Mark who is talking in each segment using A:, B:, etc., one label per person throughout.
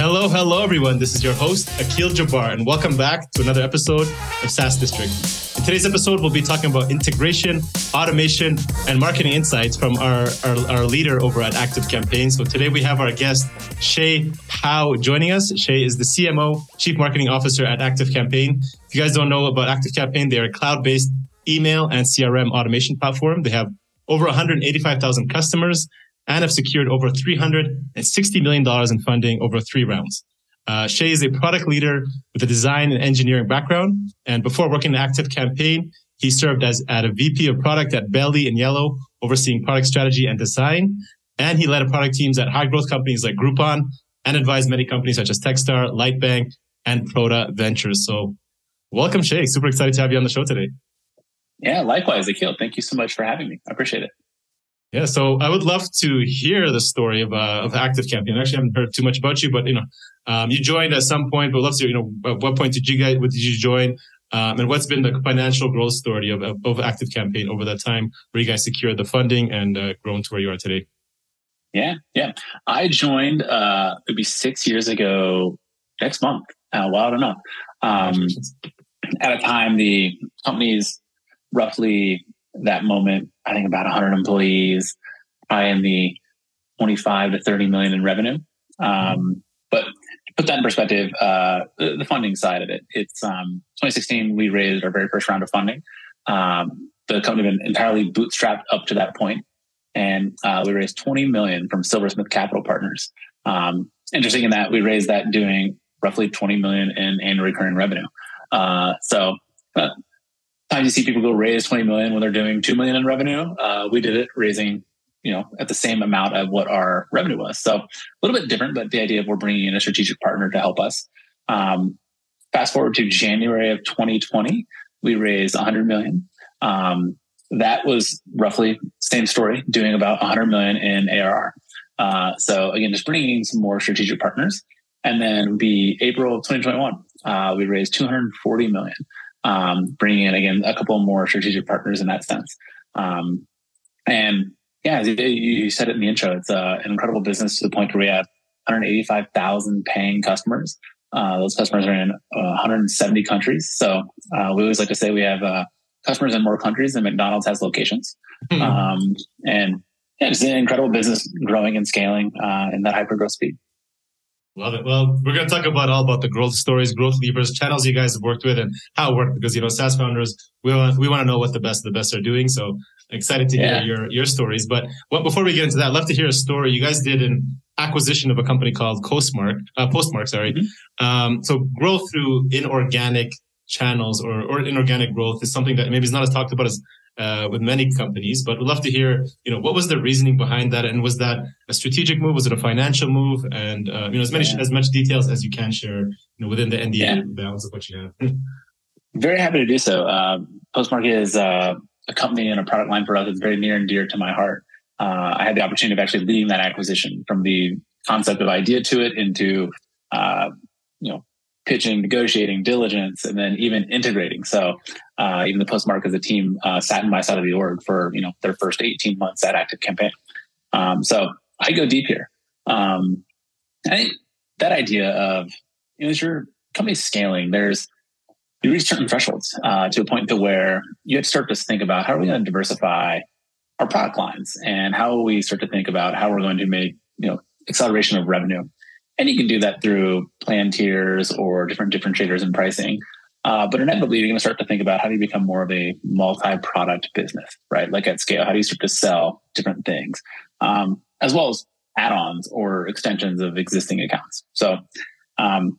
A: Hello, hello, everyone. This is your host, Akil Jabbar, and welcome back to another episode of SaaS District. In today's episode, we'll be talking about integration, automation, and marketing insights from our, our, our leader over at Active Campaign. So today we have our guest, Shay Howe, joining us. Shay is the CMO, Chief Marketing Officer at Active Campaign. If you guys don't know about Active Campaign, they're a cloud based email and CRM automation platform. They have over 185,000 customers and have secured over $360 million in funding over three rounds. Uh, Shay is a product leader with a design and engineering background. And before working in Active Campaign, he served as at a VP of product at Belly and Yello, overseeing product strategy and design. And he led product teams at high growth companies like Groupon and advised many companies such as Techstar, Lightbank, and Prota Ventures. So welcome, Shay. Super excited to have you on the show today.
B: Yeah, likewise, Akil. Thank you so much for having me. I appreciate it.
A: Yeah, so I would love to hear the story of uh, of Active Campaign. Actually, I haven't heard too much about you, but you know, um, you joined at some point. But love to you know, at what point did you guys? What did you join? Um, and what's been the financial growth story of, of Active Campaign over that time, where you guys secured the funding and uh, grown to where you are today?
B: Yeah, yeah. I joined. Uh, it'd be six years ago next month. Uh, wild enough. Um, at a time, the company's roughly that moment, I think about 100 employees, probably in the 25 to 30 million in revenue. Um, but to put that in perspective, uh, the, the, funding side of it, it's um, 2016, we raised our very first round of funding. Um, the company had been entirely bootstrapped up to that point, and uh, we raised 20 million from Silversmith Capital Partners. Um, interesting in that we raised that doing roughly 20 million in annual recurring revenue. Uh, so times you see people go raise 20 million when they're doing 2 million in revenue. Uh, we did it raising, you know, at the same amount of what our revenue was. So a little bit different, but the idea of we're bringing in a strategic partner to help us. Um, fast forward to January of 2020, we raised 100 million. Um, that was roughly same story, doing about 100 million in ARR. Uh, so again, just bringing in some more strategic partners. And then be April of 2021, uh, we raised 240 million um, bringing in again a couple more strategic partners in that sense. Um, and yeah, you said it in the intro, it's uh, an incredible business to the point where we have 185,000 paying customers. Uh, those customers are in uh, 170 countries. So uh, we always like to say we have uh, customers in more countries than McDonald's has locations. Mm-hmm. Um, and yeah, it's an incredible business growing and scaling uh, in that hyper growth speed.
A: Love it. Well, we're going to talk about all about the growth stories, growth levers, channels you guys have worked with, and how it worked. Because you know, SaaS founders, we want we want to know what the best the best are doing. So excited to yeah. hear your your stories. But well, before we get into that, I'd love to hear a story you guys did an acquisition of a company called Postmark. Uh, Postmark, sorry. Mm-hmm. Um, so growth through inorganic channels or, or inorganic growth is something that maybe is not as talked about as uh, with many companies, but we'd love to hear, you know, what was the reasoning behind that, and was that a strategic move? Was it a financial move? And uh, you know, as many yeah. as much details as you can share, you know, within the NDA yeah. balance of what you have.
B: very happy to do so. Uh, Postmark is uh, a company and a product line for us that's very near and dear to my heart. Uh, I had the opportunity of actually leading that acquisition from the concept of idea to it into, uh, you know, pitching, negotiating, diligence, and then even integrating. So uh, even the postmark as a team uh, sat in my side of the org for you know their first 18 months at Active Campaign. Um, so I go deep here. Um, I think that idea of you know as your company's scaling, there's you reach certain thresholds uh, to a point to where you have to start to think about how are we going to diversify our product lines and how we start to think about how we're going to make you know acceleration of revenue and you can do that through plan tiers or different differentiators in pricing. Uh, but inevitably, you're going to start to think about how do you become more of a multi-product business, right? Like at scale, how do you start to sell different things, um, as well as add-ons or extensions of existing accounts. So um,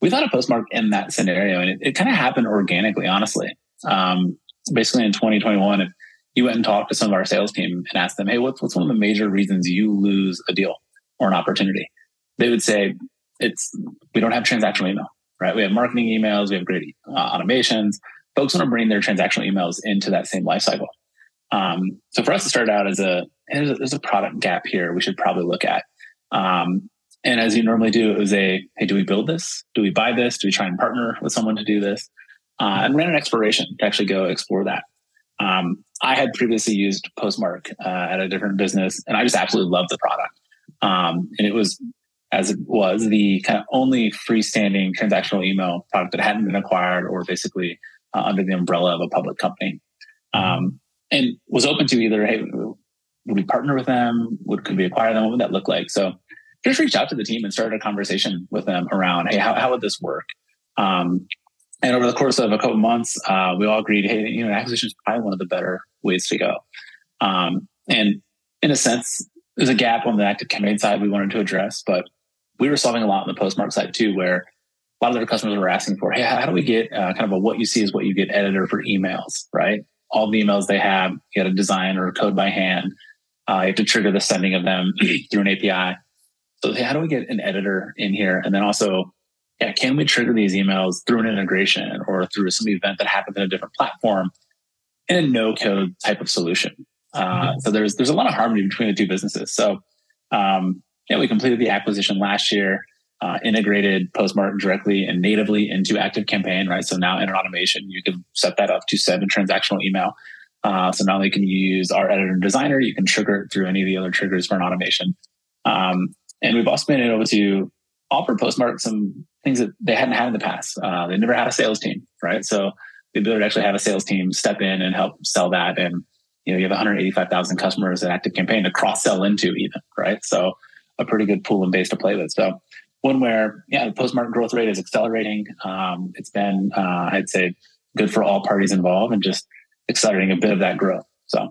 B: we thought of Postmark in that scenario, and it, it kind of happened organically, honestly. Um, basically, in 2021, if you went and talked to some of our sales team and asked them, "Hey, what's what's one of the major reasons you lose a deal or an opportunity?" They would say it's we don't have transactional email, right? We have marketing emails, we have great uh, automations. Folks want to bring their transactional emails into that same lifecycle. Um, so for us to start out as a there's, a there's, a product gap here we should probably look at. Um, and as you normally do, it was a hey, do we build this? Do we buy this? Do we try and partner with someone to do this? Uh, and ran an exploration to actually go explore that. Um, I had previously used Postmark uh, at a different business, and I just absolutely loved the product. Um, and it was as it was the kind of only freestanding transactional email product that hadn't been acquired or basically uh, under the umbrella of a public company. Um, and was open to either, hey, would we partner with them? Would could we acquire them? What would that look like? So just reached out to the team and started a conversation with them around, hey, how, how would this work? Um, and over the course of a couple months, uh, we all agreed, hey, you know, acquisition is probably one of the better ways to go. Um, and in a sense, there's a gap on the active campaign side we wanted to address, but we were solving a lot on the postmark side too, where a lot of their customers were asking for, hey, how do we get uh, kind of a what you see is what you get editor for emails, right? All the emails they have, you got to design or code by hand. Uh, you have to trigger the sending of them through an API. So hey, how do we get an editor in here? And then also, yeah, can we trigger these emails through an integration or through some event that happens in a different platform in a no code type of solution? Uh, mm-hmm. So there's there's a lot of harmony between the two businesses. So um, yeah, we completed the acquisition last year, uh, integrated Postmark directly and natively into Active Campaign, right? So now in an automation, you can set that up to send a transactional email. Uh, so not only can you use our editor and designer, you can trigger it through any of the other triggers for an automation. Um, and we've also been able to offer Postmark some things that they hadn't had in the past. Uh, they never had a sales team, right? So the ability to actually have a sales team step in and help sell that. And, you know, you have 185,000 customers at Active Campaign to cross sell into even, right? So a pretty good pool and base to play with. So one where, yeah, the postmark growth rate is accelerating. Um, it's been, uh, I'd say, good for all parties involved and just accelerating a bit of that growth. So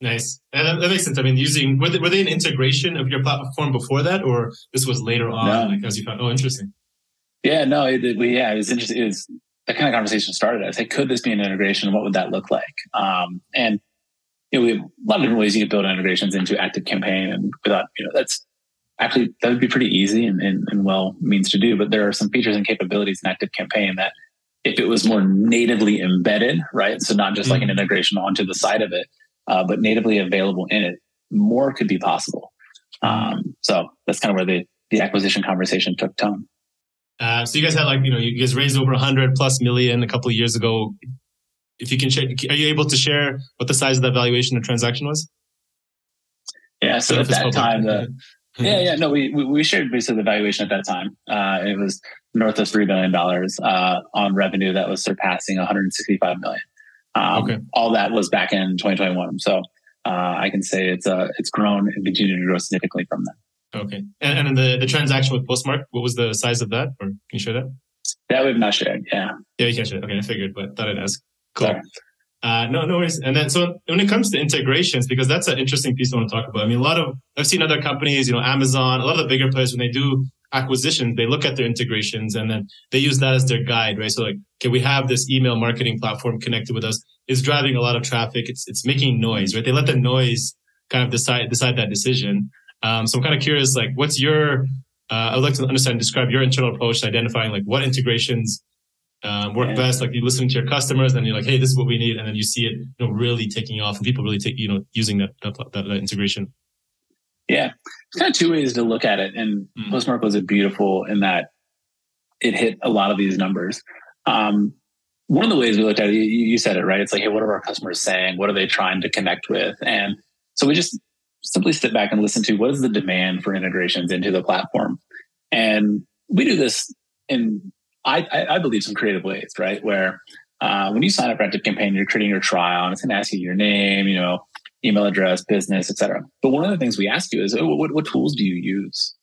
A: nice. And that, makes sense. I mean, using were they, were they an integration of your platform before that, or this was later on? No. Like, as you found, oh, interesting.
B: Yeah, no, it, we, yeah, it was interesting. It was that kind of conversation started. I said, could this be an integration? What would that look like? Um, and you know, we have a lot of different ways you can build integrations into Active Campaign, and without you know, that's actually that would be pretty easy and, and, and well means to do. But there are some features and capabilities in Active Campaign that if it was more natively embedded, right? So not just mm-hmm. like an mm-hmm. integration onto the side of it, uh, but natively available in it, more could be possible. Um, so that's kind of where the the acquisition conversation took tone.
A: Uh, so you guys had like you know you guys raised over 100 plus million a couple of years ago. If you can share, are you able to share what the size of that valuation of transaction was?
B: Yeah, so at that time, the, yeah, yeah. No, we, we shared basically the valuation at that time. Uh, it was north of $3 billion uh, on revenue that was surpassing 165 million. Um, okay. All that was back in 2021. So uh, I can say it's uh, it's grown and continued to grow significantly from that.
A: Okay. And, and the, the transaction with Postmark, what was the size of that? Or can you share that?
B: That we've not shared. Yeah.
A: Yeah, you can share. Okay, I figured, but thought I'd ask. Cool. Sorry. Uh, no, no worries. And then, so when it comes to integrations, because that's an interesting piece I want to talk about. I mean, a lot of, I've seen other companies, you know, Amazon, a lot of the bigger players, when they do acquisitions, they look at their integrations and then they use that as their guide, right? So like, can we have this email marketing platform connected with us? It's driving a lot of traffic. It's, it's making noise, right? They let the noise kind of decide, decide that decision. Um, so I'm kind of curious, like, what's your, uh, I would like to understand, describe your internal approach to identifying like what integrations um, work yeah. best. Like you listening to your customers, and you're like, "Hey, this is what we need," and then you see it, you know, really taking off, and people really take, you know, using that that, that, that integration.
B: Yeah, it's kind of two ways to look at it, and mm. Postmark was a beautiful in that it hit a lot of these numbers. Um, one of the ways we looked at it, you, you said it right. It's like, hey, what are our customers saying? What are they trying to connect with? And so we just simply sit back and listen to what is the demand for integrations into the platform. And we do this in I, I, believe some creative ways, right? Where uh, when you sign up for Active Campaign, you're creating your trial, and it's going to ask you your name, you know, email address, business, etc. But one of the things we ask you is, oh, what, what tools do you use,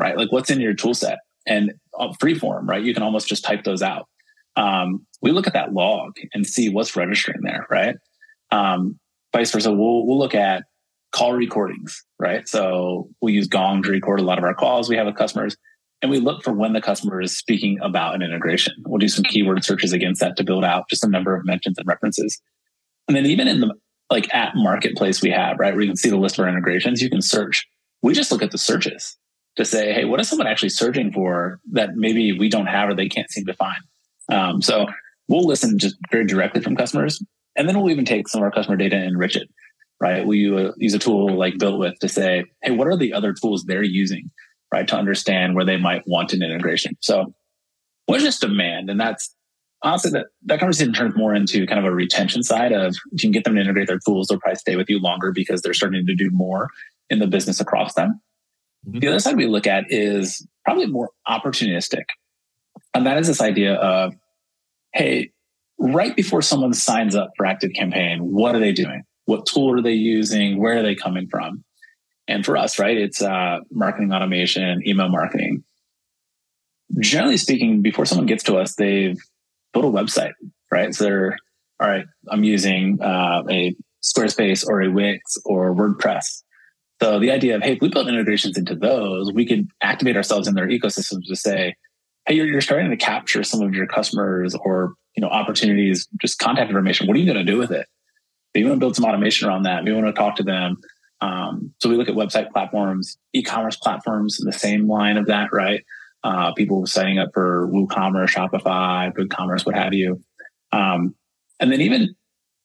B: right? Like, what's in your tool set? And uh, freeform, right? You can almost just type those out. Um, we look at that log and see what's registering there, right? Um, vice versa, we'll we'll look at call recordings, right? So we use Gong to record a lot of our calls we have with customers. And we look for when the customer is speaking about an integration. We'll do some keyword searches against that to build out just a number of mentions and references. And then even in the like at marketplace we have, right, where you can see the list of our integrations, you can search. We just look at the searches to say, hey, what is someone actually searching for that maybe we don't have or they can't seem to find? Um, so we'll listen just very directly from customers. And then we'll even take some of our customer data and enrich it, right? We uh, use a tool like Built With to say, hey, what are the other tools they're using right? To understand where they might want an integration. So what's just demand? And that's honestly that, that conversation turns more into kind of a retention side of if you can get them to integrate their tools, they'll probably stay with you longer because they're starting to do more in the business across them. Mm-hmm. The other side we look at is probably more opportunistic. And that is this idea of, hey, right before someone signs up for Active Campaign, what are they doing? What tool are they using? Where are they coming from? And for us, right, it's uh, marketing automation, email marketing. Generally speaking, before someone gets to us, they've built a website, right? So they're, all right, I'm using uh, a Squarespace or a Wix or WordPress. So the idea of, hey, if we build integrations into those, we can activate ourselves in their ecosystems to say, hey, you're, you're starting to capture some of your customers or you know opportunities, just contact information. What are you going to do with it? We want to build some automation around that. We want to talk to them. Um, so we look at website platforms, e-commerce platforms the same line of that, right? Uh, people signing up for WooCommerce, Shopify, BigCommerce, what have you. Um, and then even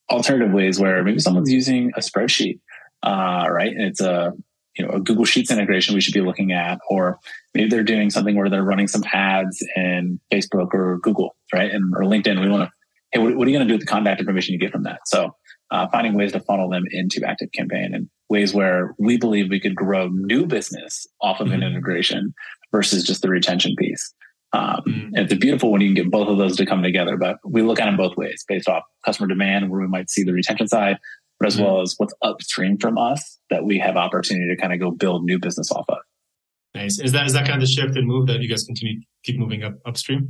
B: alternative ways where maybe someone's using a spreadsheet, uh, right? And it's a you know a Google Sheets integration we should be looking at, or maybe they're doing something where they're running some ads in Facebook or Google, right? And or LinkedIn. We want to, hey, what, what are you going to do with the contact information you get from that? So uh, finding ways to funnel them into Active Campaign and ways where we believe we could grow new business off of mm-hmm. an integration versus just the retention piece. Um, mm-hmm. It's a beautiful when you can get both of those to come together, but we look at them both ways based off customer demand, where we might see the retention side, but as mm-hmm. well as what's upstream from us that we have opportunity to kind of go build new business off of.
A: Nice. Is that is that kind of the shift and move that you guys continue keep moving up upstream?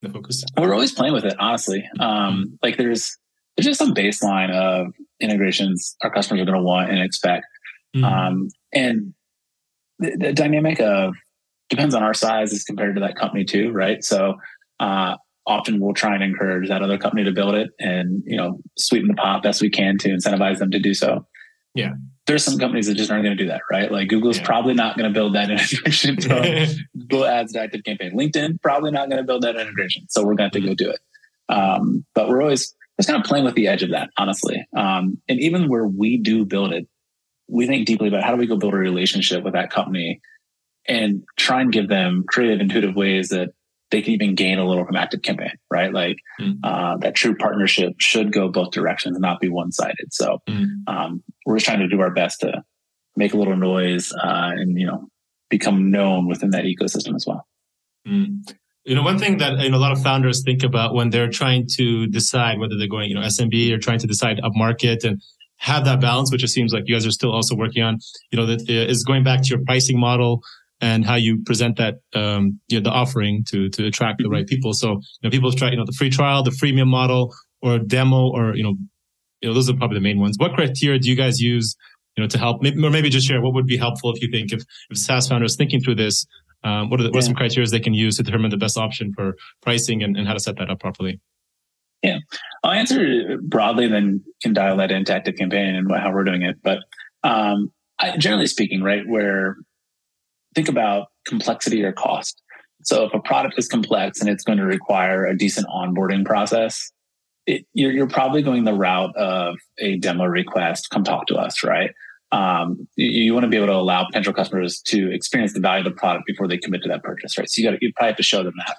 A: The focus.
B: We're always playing with it, honestly. Um, mm-hmm. like there's there's just some baseline of integrations our customers are going to want and expect. Mm-hmm. Um, and the, the, dynamic of depends on our size as compared to that company too, right? So uh, often we'll try and encourage that other company to build it and you know sweeten the pot best we can to incentivize them to do so.
A: Yeah.
B: There's some companies that just aren't going to do that, right? Like Google's yeah. probably not going to build that integration from Google Ads to Active Campaign. LinkedIn probably not going to build that integration, so we're going to have to go do it. Um, but we're always just kind of playing with the edge of that, honestly. Um, and even where we do build it, we think deeply about how do we go build a relationship with that company and try and give them creative, intuitive ways that they can even gain a little from active campaign, right? Like mm. uh, that true partnership should go both directions and not be one sided. So mm. um, we're just trying to do our best to make a little noise uh, and you know become known within that ecosystem as well.
A: Mm. You know, one thing that you know, a lot of founders think about when they're trying to decide whether they're going, you know, SMB or trying to decide up market and have that balance, which it seems like you guys are still also working on, you know, that is going back to your pricing model and how you present that, um, you know, the offering to, to attract the right people. So, you know, people try, you know, the free trial, the freemium model or demo or, you know, you know, those are probably the main ones. What criteria do you guys use, you know, to help, or maybe just share what would be helpful if you think if, if SaaS founders thinking through this, um, what are, the, what are some criteria they can use to determine the best option for pricing and, and how to set that up properly?
B: Yeah, I'll answer broadly, then can dial that into active campaign and how we're doing it. But um, I, generally speaking, right, where think about complexity or cost. So if a product is complex and it's going to require a decent onboarding process, it, you're, you're, probably going the route of a demo request. Come talk to us, right? Um, you, you, want to be able to allow potential customers to experience the value of the product before they commit to that purchase, right? So you got to, you probably have to show them that.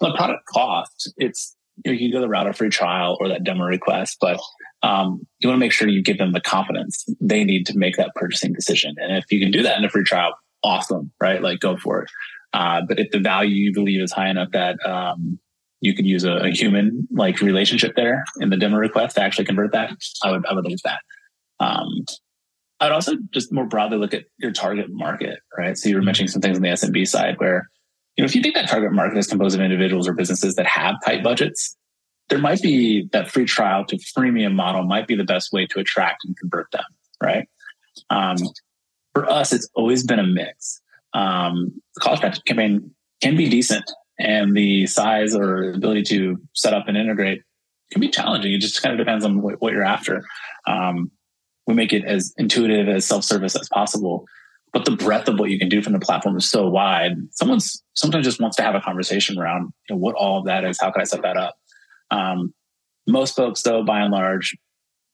B: The product cost, it's you, know, you can go the route of free trial or that demo request, but um, you want to make sure you give them the confidence they need to make that purchasing decision. And if you can do that in a free trial, awesome, right? Like go for it. Uh, but if the value you believe is high enough that um, you could use a, a, human like relationship there in the demo request to actually convert that, I would I would leave that. Um, I'd also just more broadly look at your target market, right? So you were mentioning some things on the SMB side where, you know, if you think that target market is composed of individuals or businesses that have tight budgets, there might be that free trial to freemium model might be the best way to attract and convert them, right? Um, for us, it's always been a mix. Um, the cost campaign can be decent, and the size or ability to set up and integrate can be challenging. It just kind of depends on what, what you're after. Um, we make it as intuitive as self-service as possible. But the breadth of what you can do from the platform is so wide. Someone's sometimes just wants to have a conversation around you know, what all of that is. How can i set that up? Um, most folks though by and large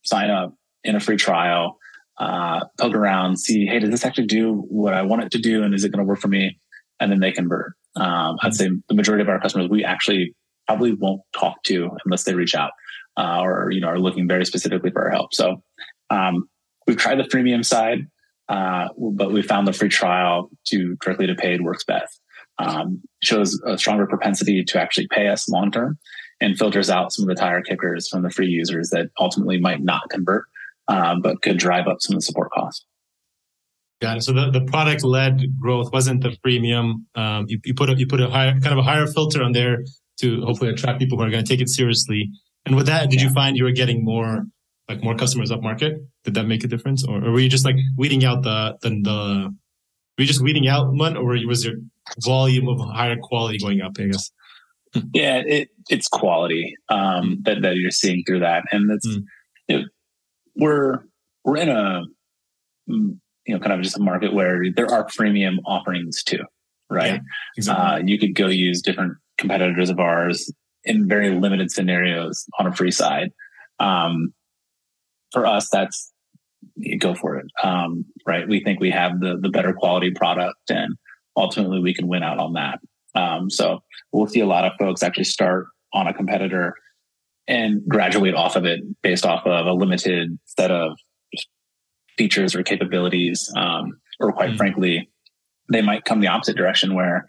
B: sign up in a free trial uh, poke around see hey does this actually do what i want it to do? And is it going to work for me? And then they convert. Um, i'd say the majority of our customers we actually probably won't talk to unless they reach out uh, or you know are looking very specifically for our help. So um, we've tried the freemium side. Uh, but we found the free trial to directly to paid works best. Um, shows a stronger propensity to actually pay us long term and filters out some of the tire kickers from the free users that ultimately might not convert, um, but could drive up some of the support costs.
A: Got it. So the, the product led growth wasn't the freemium. Um, you, you put a, you put a higher kind of a higher filter on there to hopefully attract people who are going to take it seriously. And with that, did you find you were getting more like more customers up market? Did that make a difference, or, or were you just like weeding out the the, the were you just weeding out one, or was your volume of higher quality going up? I guess.
B: Yeah, it, it's quality um, that that you're seeing through that, and it's mm. it, we're we're in a mm, you know kind of just a market where there are premium offerings too, right? Yeah, exactly. uh, you could go use different competitors of ours in very limited scenarios on a free side. Um, for us, that's go for it. Um, right. We think we have the, the better quality product and ultimately we can win out on that. Um, so we'll see a lot of folks actually start on a competitor and graduate off of it based off of a limited set of features or capabilities. Um, or quite mm-hmm. frankly, they might come the opposite direction where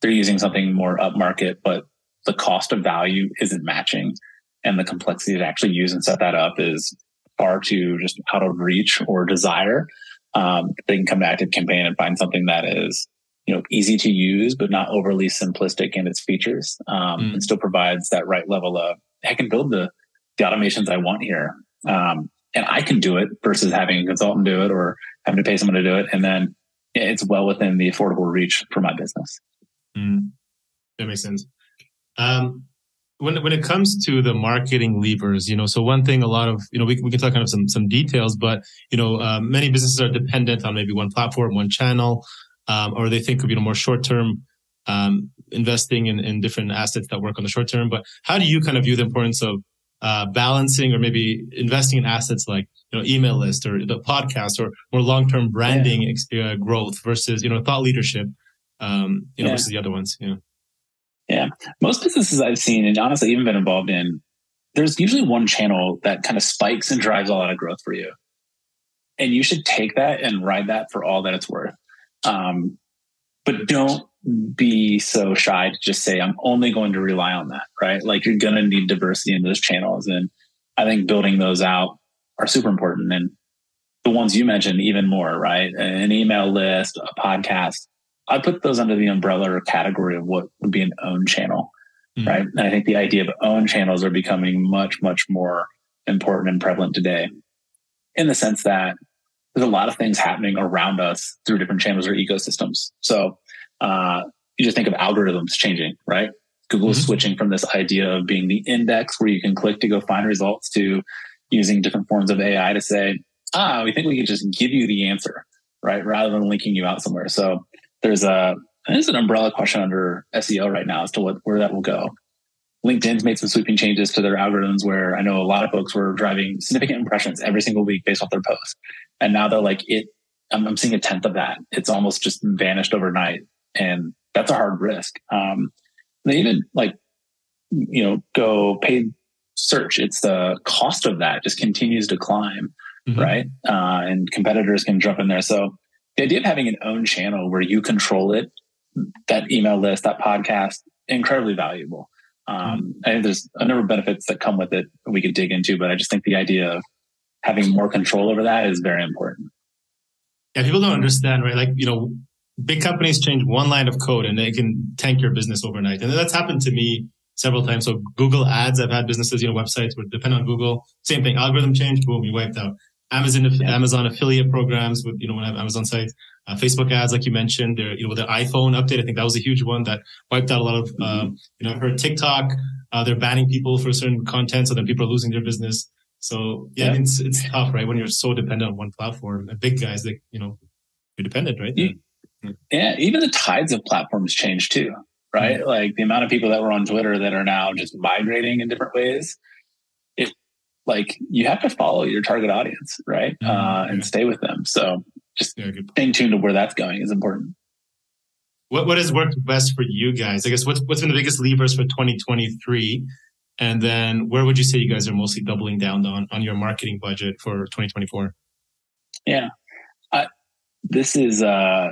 B: they're using something more upmarket, but the cost of value isn't matching and the complexity to actually use and set that up is far too just out of reach or desire. Um, they can come to Active Campaign and find something that is, you know, easy to use, but not overly simplistic in its features. Um, mm. and still provides that right level of, I can build the, the automations I want here. Um, and I can do it versus having a consultant do it or having to pay someone to do it. And then it's well within the affordable reach for my business.
A: Mm. That makes sense. Um, when when it comes to the marketing levers, you know, so one thing, a lot of you know, we we can talk kind of some some details, but you know, um, many businesses are dependent on maybe one platform, one channel, um, or they think of you know more short term um, investing in, in different assets that work on the short term. But how do you kind of view the importance of uh, balancing or maybe investing in assets like you know email list or the podcast or more long term branding yeah. uh, growth versus you know thought leadership, um, you know, yeah. versus the other ones, you know.
B: Yeah. Most businesses I've seen, and honestly, even been involved in, there's usually one channel that kind of spikes and drives a lot of growth for you. And you should take that and ride that for all that it's worth. Um, but don't be so shy to just say, I'm only going to rely on that, right? Like you're going to need diversity in those channels. And I think building those out are super important. And the ones you mentioned, even more, right? An email list, a podcast, I put those under the umbrella or category of what would be an own channel, mm-hmm. right? And I think the idea of own channels are becoming much, much more important and prevalent today in the sense that there's a lot of things happening around us through different channels or ecosystems. So, uh, you just think of algorithms changing, right? Google is mm-hmm. switching from this idea of being the index where you can click to go find results to using different forms of AI to say, ah, we think we could just give you the answer, right? Rather than linking you out somewhere. So there's a there's an umbrella question under SEO right now as to what where that will go. LinkedIn's made some sweeping changes to their algorithms where I know a lot of folks were driving significant impressions every single week based off their posts. And now they're like, it, I'm, I'm seeing a tenth of that. It's almost just vanished overnight. And that's a hard risk. Um, they even like, you know, go paid search. It's the cost of that just continues to climb. Mm-hmm. Right. Uh, and competitors can jump in there. So the idea of having an own channel where you control it, that email list, that podcast, incredibly valuable. Um, I think there's a number of benefits that come with it we could dig into, but I just think the idea of having more control over that is very important.
A: Yeah, people don't understand, right? Like, you know, big companies change one line of code and they can tank your business overnight. And that's happened to me several times. So Google ads, I've had businesses, you know, websites would depend on Google. Same thing, algorithm change, boom, you wiped out. Amazon yeah. Amazon affiliate programs with you know when I have Amazon sites, uh, Facebook ads like you mentioned, their you know with their iPhone update. I think that was a huge one that wiped out a lot of mm-hmm. um, you know I've heard TikTok. Uh, they're banning people for certain content, so then people are losing their business. So yeah, yeah. I mean, it's it's tough, right? When you're so dependent on one platform. And big guys, like you know, you're dependent, right?
B: Yeah. yeah, even the tides of platforms change too, right? Mm-hmm. Like the amount of people that were on Twitter that are now just migrating in different ways like you have to follow your target audience, right? Mm-hmm. Uh, and yeah. stay with them. So just yeah, staying tuned to where that's going is important.
A: What what has worked best for you guys? I guess what's what's been the biggest levers for 2023? And then where would you say you guys are mostly doubling down on on your marketing budget for 2024?
B: Yeah. I this is uh,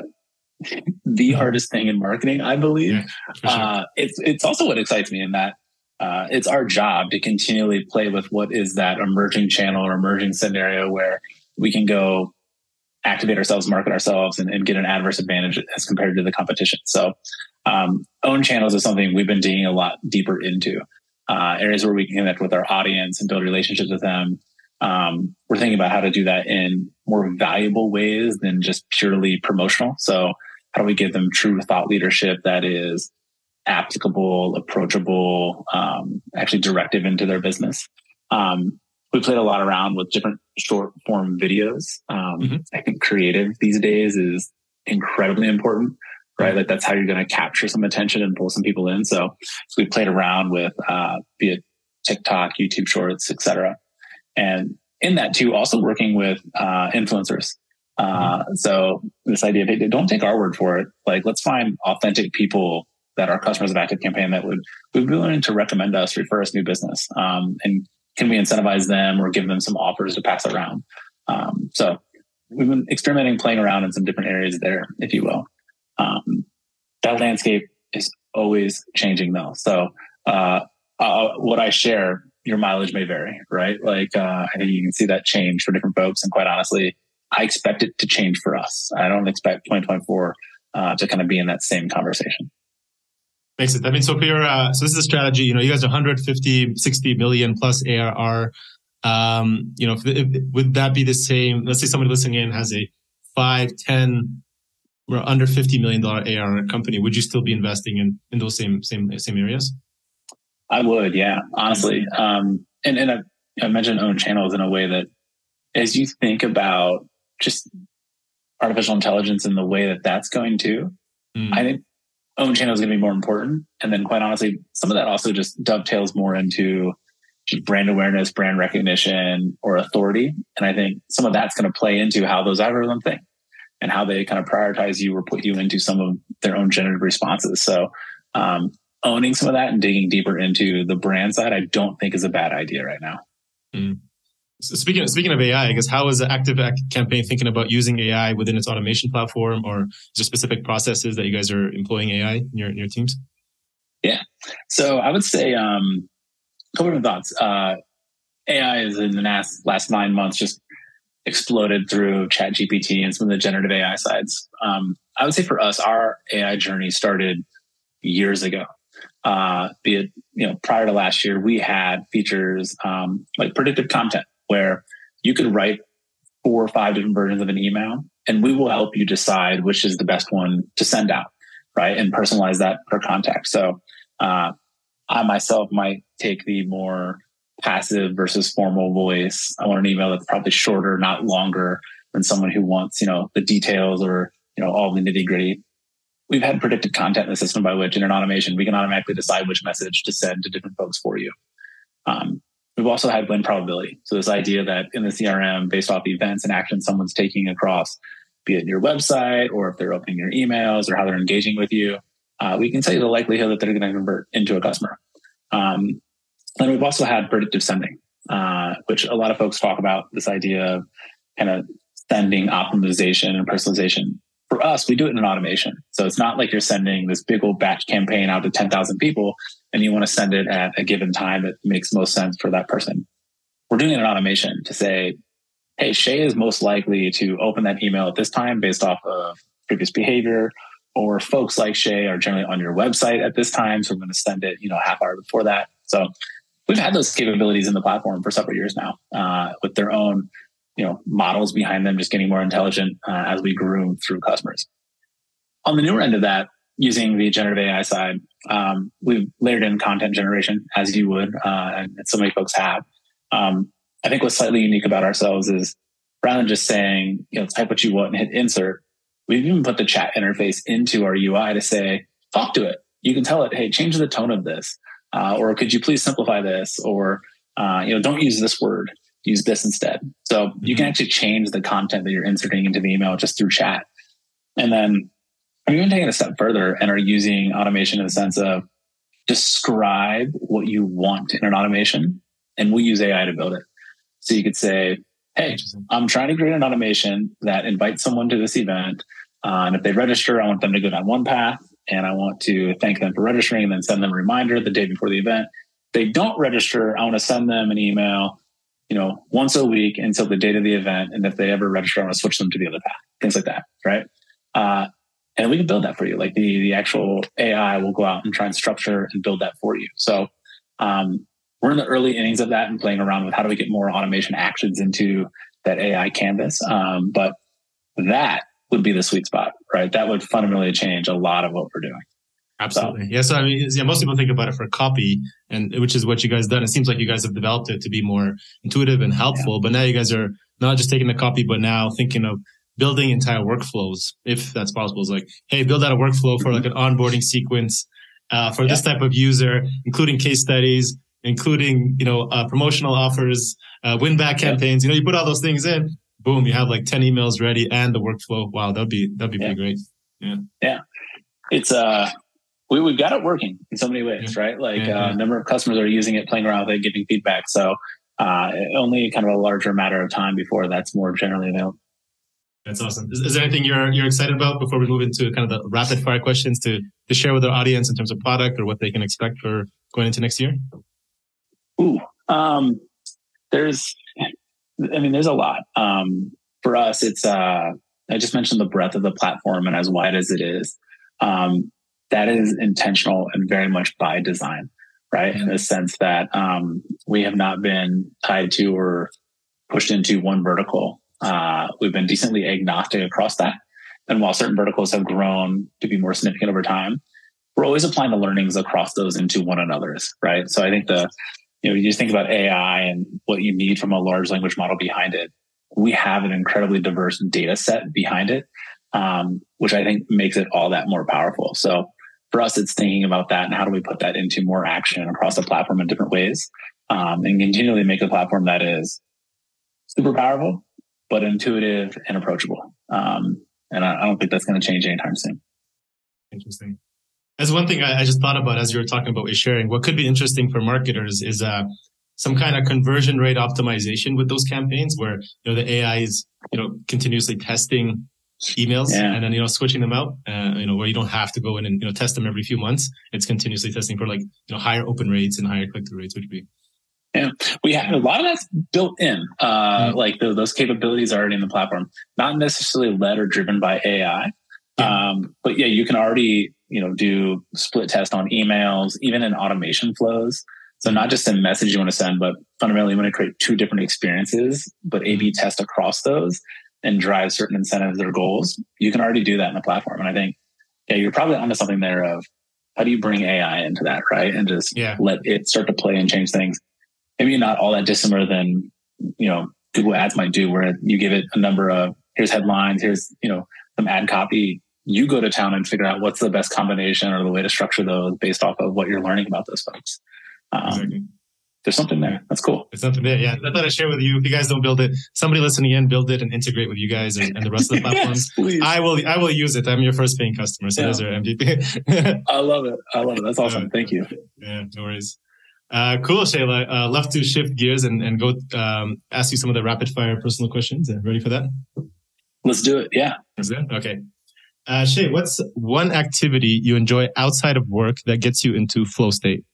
B: the hardest thing in marketing, I believe. Yeah, sure. uh, it's it's also what excites me in that uh, it's our job to continually play with what is that emerging channel or emerging scenario where we can go activate ourselves, market ourselves, and, and get an adverse advantage as compared to the competition. So, um, own channels is something we've been digging a lot deeper into. Uh, areas where we can connect with our audience and build relationships with them. Um, we're thinking about how to do that in more valuable ways than just purely promotional. So, how do we give them true thought leadership that is applicable, approachable, um, actually directive into their business? Um, we played a lot around with different short form videos. Um, mm-hmm. I think creative these days is incredibly important, right? Like that's how you're going to capture some attention and pull some people in. So, so we played around with, uh, be it TikTok, YouTube shorts, etc. And in that too, also working with, uh, influencers. Uh, mm-hmm. so this idea of, hey, don't take our word for it. Like, let's find authentic people that our customers of Active Campaign that would, would be willing to recommend us, refer us new business, um, and can we incentivize them or give them some offers to pass around? Um, so we've been experimenting, playing around in some different areas there, if you will. Um, that landscape is always changing though. So, uh, uh, what I share, your mileage may vary, right? Like, uh, I think you can see that change for different folks. And quite honestly, I expect it to change for us. I don't expect 2024, uh, to kind of be in that same conversation.
A: Makes it. I mean, so for your, uh, so this is a strategy, you know, you guys are 150, 60 million plus ARR. Um, you know, if, if, would that be the same? Let's say somebody listening in has a five, 10, or under $50 million ARR company. Would you still be investing in, in those same, same, same areas?
B: I would. Yeah. Honestly. Um, and, and I, I mentioned own channels in a way that as you think about just artificial intelligence and the way that that's going to, mm. I think own channel is going to be more important. And then quite honestly, some of that also just dovetails more into just brand awareness, brand recognition or authority. And I think some of that's going to play into how those algorithms think and how they kind of prioritize you or put you into some of their own generative responses. So, um, owning some of that and digging deeper into the brand side, I don't think is a bad idea right now.
A: Mm. Speaking of, speaking of AI, I guess how is the Active Campaign thinking about using AI within its automation platform, or is there specific processes that you guys are employing AI in your in your teams?
B: Yeah, so I would say um, a couple of thoughts. Uh, AI is in the last last nine months just exploded through Chat GPT and some of the generative AI sides. Um, I would say for us, our AI journey started years ago. Uh, be it you know prior to last year, we had features um, like predictive content where you could write four or five different versions of an email and we will help you decide which is the best one to send out, right? And personalize that per contact. So, uh, I myself might take the more passive versus formal voice. I want an email that's probably shorter, not longer than someone who wants, you know, the details or, you know, all the nitty gritty. We've had predicted content in the system by which in an automation, we can automatically decide which message to send to different folks for you. Um, We've also had win probability. So this idea that in the CRM, based off events and actions someone's taking across, be it your website or if they're opening your emails or how they're engaging with you, uh, we can tell you the likelihood that they're going to convert into a customer. Um, and we've also had predictive sending, uh, which a lot of folks talk about this idea of kind of sending optimization and personalization. For us, we do it in an automation. So it's not like you're sending this big old batch campaign out to 10,000 people and you want to send it at a given time that makes most sense for that person. We're doing an automation to say, Hey, Shay is most likely to open that email at this time based off of previous behavior or folks like Shay are generally on your website at this time. So we're going to send it, you know, half hour before that. So we've had those capabilities in the platform for several years now, uh, with their own, you know, models behind them, just getting more intelligent uh, as we groom through customers. On the newer end of that, using the generative AI side, um, we've layered in content generation as you would, uh, and so many folks have. Um, I think what's slightly unique about ourselves is rather than just saying, you know, type what you want and hit insert, we've even put the chat interface into our UI to say, talk to it. You can tell it, hey, change the tone of this, uh, or could you please simplify this, or uh, you know, don't use this word, use this instead. So mm-hmm. you can mm-hmm. actually change the content that you're inserting into the email just through chat. And then I'm even taking a step further and are using automation in the sense of describe what you want in an automation and we'll use AI to build it. So you could say, hey, I'm trying to create an automation that invites someone to this event. Uh, and if they register, I want them to go down one path and I want to thank them for registering and then send them a reminder the day before the event. If they don't register, I want to send them an email, you know, once a week until the date of the event. And if they ever register, I want to switch them to the other path, things like that. Right. Uh, and we can build that for you. Like the, the actual AI will go out and try and structure and build that for you. So, um, we're in the early innings of that and playing around with how do we get more automation actions into that AI canvas. Um, but that would be the sweet spot, right? That would fundamentally change a lot of what we're doing.
A: Absolutely. So, yeah. So I mean, yeah, most people think about it for copy, and which is what you guys done. It seems like you guys have developed it to be more intuitive and helpful. Yeah. But now you guys are not just taking the copy, but now thinking of building entire workflows, if that's possible. It's like, hey, build out a workflow for like an onboarding sequence uh, for yeah. this type of user, including case studies, including you know uh, promotional offers, uh, win back campaigns. Yeah. You know, you put all those things in, boom, you have like ten emails ready and the workflow. Wow, that'd be that'd be yeah. pretty great.
B: Yeah, yeah, it's uh. We, we've got it working in so many ways, yeah. right? Like a uh, number of customers are using it, playing around with it, giving feedback. So uh, only kind of a larger matter of time before that's more generally available.
A: That's awesome. Is, is, there anything you're you're excited about before we move into kind of the rapid fire questions to to share with our audience in terms of product or what they can expect for going into next year?
B: Ooh, um, there's, I mean, there's a lot. Um, for us, it's, uh, I just mentioned the breadth of the platform and as wide as it is, um, that is intentional and very much by design, right? In the sense that, um, we have not been tied to or pushed into one vertical. Uh, we've been decently agnostic across that. And while certain verticals have grown to be more significant over time, we're always applying the learnings across those into one another's, right? So I think the you know, you just think about AI and what you need from a large language model behind it. We have an incredibly diverse data set behind it, um, which I think makes it all that more powerful. So for us, it's thinking about that and how do we put that into more action across the platform in different ways um, and continually make a platform that is super powerful, but intuitive and approachable. Um, and I, I don't think that's going to change anytime soon.
A: Interesting. As one thing I, I, just thought about as you were talking about with sharing, what could be interesting for marketers is uh, some kind of conversion rate optimization with those campaigns where, you know, the AI is, you know, continuously testing emails yeah. and then, you know, switching them out, uh, you know, where you don't have to go in and, you know, test them every few months. It's continuously testing for like, you know, higher open rates and higher click through rates, which would be.
B: Yeah, we have a lot of that's built in. Uh, mm-hmm. Like the, those capabilities are already in the platform, not necessarily led or driven by AI. Yeah. Um, but yeah, you can already you know, do split test on emails, even in automation flows. So not just a message you want to send, but fundamentally you want to create two different experiences, but A B test across those and drive certain incentives or goals. You can already do that in the platform. And I think, yeah, you're probably onto something there of how do you bring AI into that, right? And just yeah. let it start to play and change things. Maybe not all that dissimilar than, you know, Google ads might do where you give it a number of here's headlines, here's, you know, some ad copy you go to town and figure out what's the best combination or the way to structure those based off of what you're learning about those folks. Um, exactly. There's something there. That's cool.
A: There's something there. Yeah. I thought I'd share with you. If you guys don't build it, somebody listening in, build it and integrate with you guys and, and the rest of the platforms. yes, I will, I will use it. I'm your first paying customer. So yeah. there's our MVP.
B: I love it. I love it. That's awesome. Thank you.
A: Yeah. No worries. Uh, cool, Shayla. Uh, love to shift gears and, and go um, ask you some of the rapid fire personal questions. Uh, ready for that?
B: Let's do it. Yeah.
A: Is it. Okay. Uh, Shay, what's one activity you enjoy outside of work that gets you into flow state?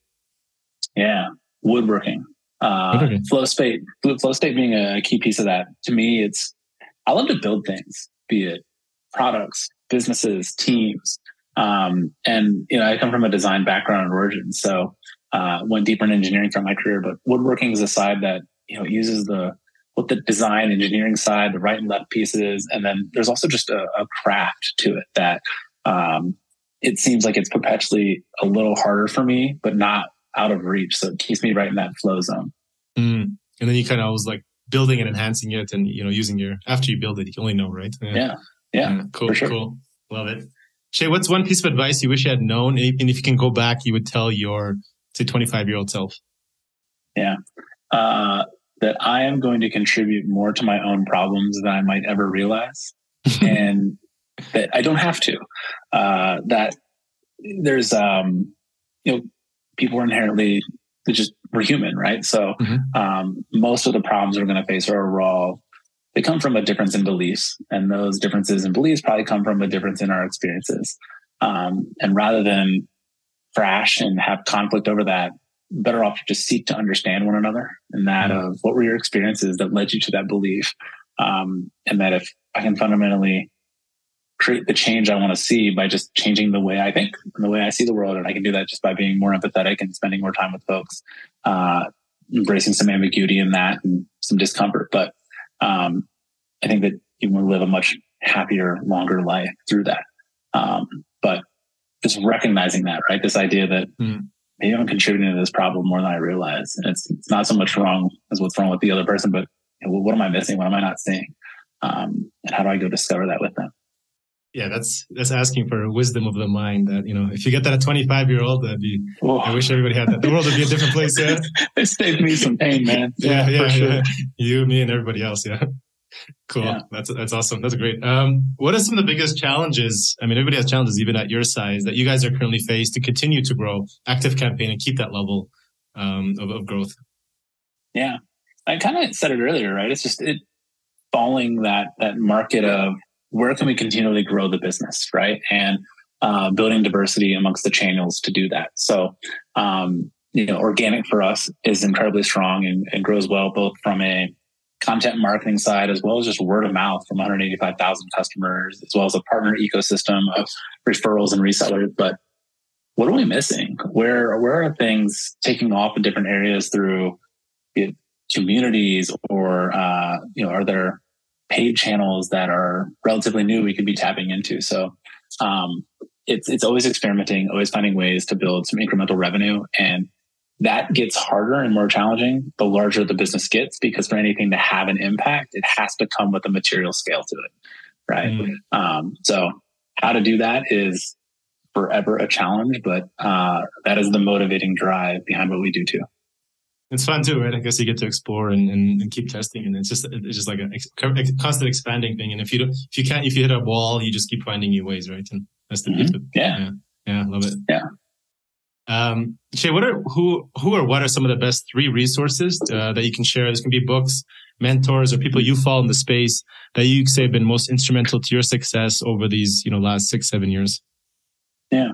B: Yeah, woodworking. Uh, woodworking. Flow state, flow state being a key piece of that. To me, it's I love to build things, be it products, businesses, teams. Um, and you know, I come from a design background and origin, so uh, went deeper in engineering throughout my career. But woodworking is a side that you know uses the with the design engineering side, the right and left pieces, and then there's also just a, a craft to it that um, it seems like it's perpetually a little harder for me, but not out of reach. So it keeps me right in that flow zone.
A: Mm. And then you kind of was like building and enhancing it, and you know using your after you build it, you only know, right?
B: Yeah, yeah, yeah. yeah.
A: cool, sure. cool, love it. Shay, what's one piece of advice you wish you had known, and if you can go back, you would tell your say 25 year old self?
B: Yeah. Uh, that I am going to contribute more to my own problems than I might ever realize. and that I don't have to. Uh, that there's, um, you know, people are inherently just we're human, right? So mm-hmm. um, most of the problems we're going to face are raw. they come from a difference in beliefs, and those differences in beliefs probably come from a difference in our experiences. Um, and rather than crash and have conflict over that, better off to just seek to understand one another and that mm-hmm. of what were your experiences that led you to that belief. Um, and that if I can fundamentally create the change I want to see by just changing the way I think and the way I see the world. And I can do that just by being more empathetic and spending more time with folks, uh, embracing some ambiguity in that and some discomfort. But, um, I think that you will live a much happier, longer life through that. Um, but just recognizing that, right? This idea that mm. maybe I'm contributing to this problem more than I realize. And it's, it's not so much wrong as what's wrong with the other person, but you know, what am I missing? What am I not seeing? Um, and how do I go discover that with them?
A: yeah, that's that's asking for wisdom of the mind. That you know, if you get that at 25 year old, that'd be. Oh. I wish everybody had that. The world would be a different place. Yeah,
B: it saved me some pain, man.
A: Yeah, yeah, yeah, sure. yeah, You, me, and everybody else. Yeah, cool. Yeah. That's that's awesome. That's great. Um, what are some of the biggest challenges? I mean, everybody has challenges, even at your size, that you guys are currently faced to continue to grow Active Campaign and keep that level um, of, of growth.
B: Yeah, I kind of said it earlier, right? It's just it falling that that market of where can we continually grow the business, right? And uh, building diversity amongst the channels to do that. So, um, you know, organic for us is incredibly strong and, and, grows well, both from a content marketing side as well as just word of mouth from 185,000 customers, as well as a partner ecosystem of referrals and resellers. But what are we missing? Where where are things taking off in different areas through communities, or uh, you know, are there paid channels that are relatively new we could be tapping into. So um, it's it's always experimenting, always finding ways to build some incremental revenue, and that gets harder and more challenging the larger the business gets because for anything to have an impact, it has to come with a material scale to it, right? Mm. Um, so how to do that is forever a challenge, but uh, that is the motivating drive behind what we do too
A: it's fun too, right? I guess you get to explore and, and, and keep testing, and it's just it's just like a, a, constant expanding thing. And if you don't, if you can't, if you hit a wall, you just keep finding new ways, right? And that's the
B: mm-hmm.
A: yeah. yeah, yeah, love it.
B: Yeah.
A: Um, Shay, what are who who or what are some of the best three resources uh, that you can share? This can be books, mentors, or people you follow in the space that you say have been most instrumental to your success over these you know last six seven years.
B: Yeah,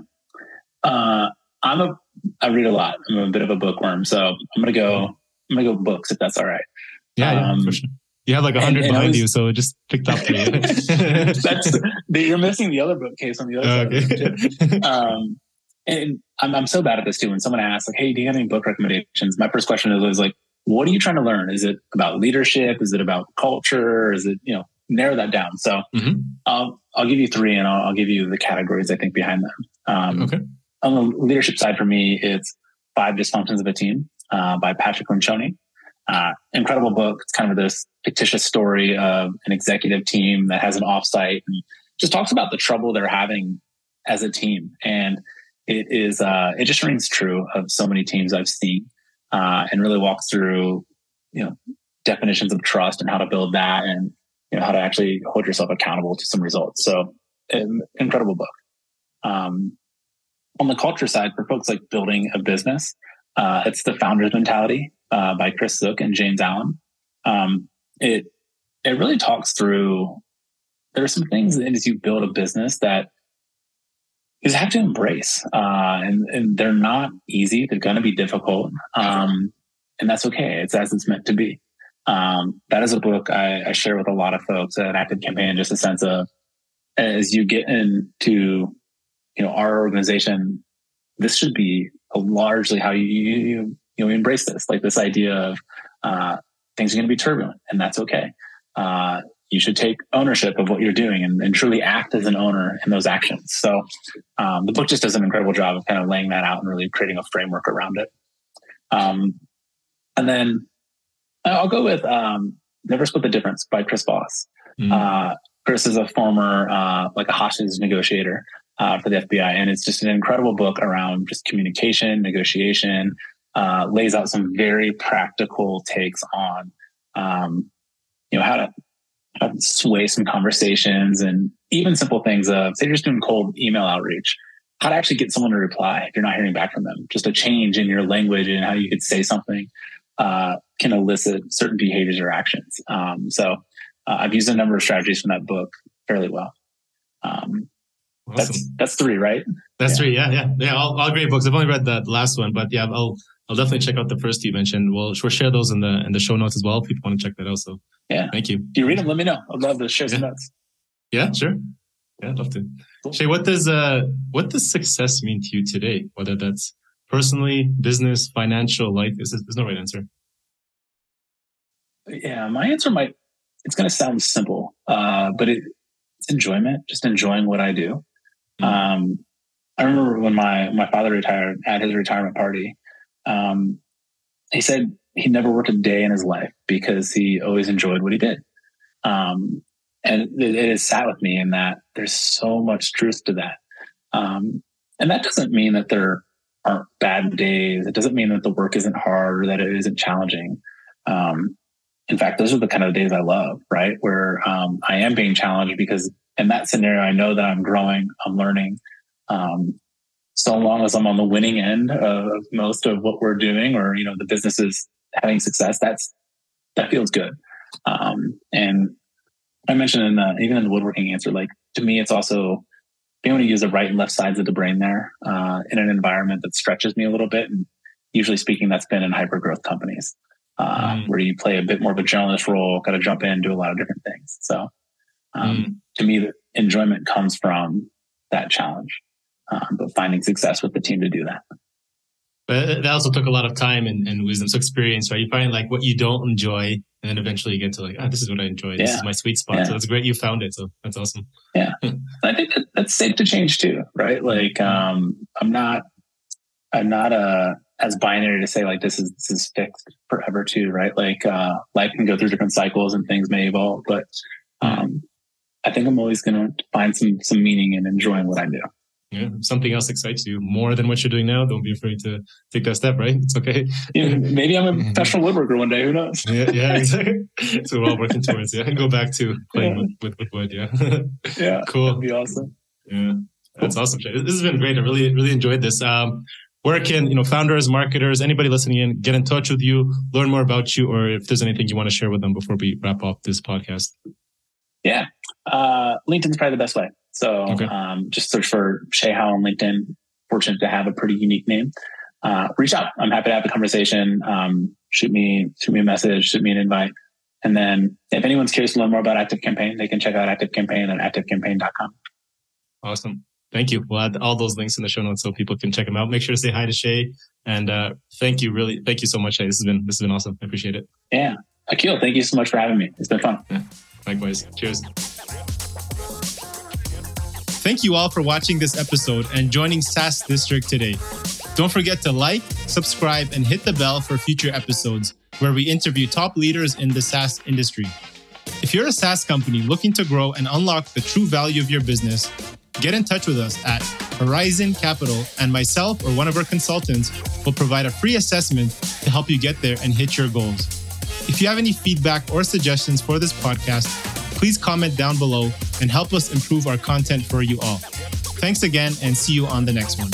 B: uh, I'm a I read a lot. I'm a bit of a bookworm, so I'm gonna go. I'm gonna go books if that's all right.
A: Yeah, um, yeah sure. You have like a hundred behind was, you, so it just picked up.
B: that's you're missing the other bookcase on the other oh, side. Okay. um, and I'm I'm so bad at this too. When someone asks like, "Hey, do you have any book recommendations?" My first question is always like, "What are you trying to learn? Is it about leadership? Is it about culture? Is it you know?" Narrow that down. So mm-hmm. I'll I'll give you three, and I'll, I'll give you the categories I think behind them. Um, okay on the leadership side for me, it's Five Dysfunctions of a Team uh, by Patrick Lencioni. Uh, incredible book. It's kind of this fictitious story of an executive team that has an offsite and just talks about the trouble they're having as a team. And it is, uh, it just rings true of so many teams I've seen, uh, and really walks through, you know, definitions of trust and how to build that and, you know, how to actually hold yourself accountable to some results. So, um, incredible book. Um, on the culture side, for folks like building a business, uh, it's the founder's mentality uh, by Chris Zook and James Allen. Um, it it really talks through. There are some things as you build a business that you just have to embrace, uh, and, and they're not easy. They're going to be difficult, um, and that's okay. It's as it's meant to be. Um, that is a book I, I, share with a lot of folks at Active Campaign. Just a sense of as you get into you know, our organization, this should be largely how you, you, you know, embrace this, like this idea of, uh, things are going to be turbulent and that's okay. Uh, you should take ownership of what you're doing and, and, truly act as an owner in those actions. So, um, the book just does an incredible job of kind of laying that out and really creating a framework around it. Um, and then I'll go with, um, Never Split the Difference by Chris Voss. Mm-hmm. Uh, Chris is a former, uh, like a hostage negotiator uh, for the FBI. And it's just an incredible book around just communication, negotiation, uh, lays out some very practical takes on, um, you know, how to sway some conversations and even simple things of, say, you're just doing cold email outreach, how to actually get someone to reply if you're not hearing back from them. Just a change in your language and how you could say something uh, can elicit certain behaviors or actions. Um, so uh, I've used a number of strategies from that book fairly well. Um, awesome. That's that's three, right?
A: That's yeah. three. Yeah, yeah, yeah. All, all great books. I've only read the last one, but yeah, I'll I'll definitely check out the first you mentioned. We'll we'll share those in the in the show notes as well. If people want to check that out. So
B: yeah,
A: thank you.
B: If you read them, let me know. I'd love to share some notes.
A: Yeah, sure. Yeah, I'd love to. Cool. Shay, what does uh what does success mean to you today? Whether that's personally, business, financial, life, is there's no right answer.
B: Yeah, my answer might it's going to sound simple, uh, but it, it's enjoyment, just enjoying what I do. Mm-hmm. Um, I remember when my my father retired at his retirement party. Um, he said he never worked a day in his life because he always enjoyed what he did. Um, and it, it, has sat with me in that there's so much truth to that. Um, and that doesn't mean that there aren't bad days. It doesn't mean that the work isn't hard or that it isn't challenging. Um, in fact, those are the kind of days I love, right? Where um, I am being challenged because in that scenario, I know that I'm growing, I'm learning. Um, so long as I'm on the winning end of most of what we're doing, or you know, the business is having success, that's that feels good. Um, and I mentioned in the even in the woodworking answer, like to me, it's also being able to use the right and left sides of the brain there uh, in an environment that stretches me a little bit. And usually speaking, that's been in hyper growth companies uh, mm. where you play a bit more of a generalist role, got to jump in, do a lot of different things. So um, mm. to me, the enjoyment comes from that challenge, um, but finding success with the team to do that.
A: But that also took a lot of time and, and wisdom, so experience, right? You find like what you don't enjoy, and then eventually you get to like, ah, this is what I enjoy. This yeah. is my sweet spot. Yeah. So that's great you found it. So that's awesome.
B: Yeah, I think that, that's safe to change too, right? Like, um, I'm not, I'm not a as binary to say like this is this is fixed forever too, right? Like uh, life can go through different cycles and things may evolve, but um, I think I'm always going to find some some meaning in enjoying what I do.
A: Yeah, something else excites you more than what you're doing now. Don't be afraid to take that step, right? It's okay.
B: Yeah, maybe I'm a professional woodworker one day. Who knows?
A: yeah, yeah, exactly. so we're all working towards. Yeah, and go back to playing yeah. with, with, wood. Yeah,
B: yeah, cool. That'd be awesome.
A: Yeah, that's awesome. This has been great. I really, really enjoyed this. Um, where can you know founders, marketers, anybody listening in get in touch with you, learn more about you, or if there's anything you want to share with them before we wrap up this podcast?
B: Yeah, uh, LinkedIn's probably the best way. So okay. um, just search for Shay Howe on LinkedIn. Fortunate to have a pretty unique name. Uh, reach out. I'm happy to have a conversation. Um, shoot me, shoot me a message, shoot me an invite. And then if anyone's curious to learn more about Active Campaign, they can check out Active Campaign at activecampaign.com.
A: Awesome. Thank you. We'll add all those links in the show notes so people can check them out. Make sure to say hi to Shay. And uh, thank you, really, thank you so much, Shay. This has been this has been awesome. I appreciate it.
B: Yeah, Akil, thank you so much for having me. It's been fun.
A: Yeah. Likewise. Cheers. Thank you all for watching this episode and joining SaaS District today. Don't forget to like, subscribe, and hit the bell for future episodes where we interview top leaders in the SaaS industry. If you're a SaaS company looking to grow and unlock the true value of your business, get in touch with us at Horizon Capital, and myself or one of our consultants will provide a free assessment to help you get there and hit your goals. If you have any feedback or suggestions for this podcast, please comment down below and help us improve our content for you all. Thanks again and see you on the next one.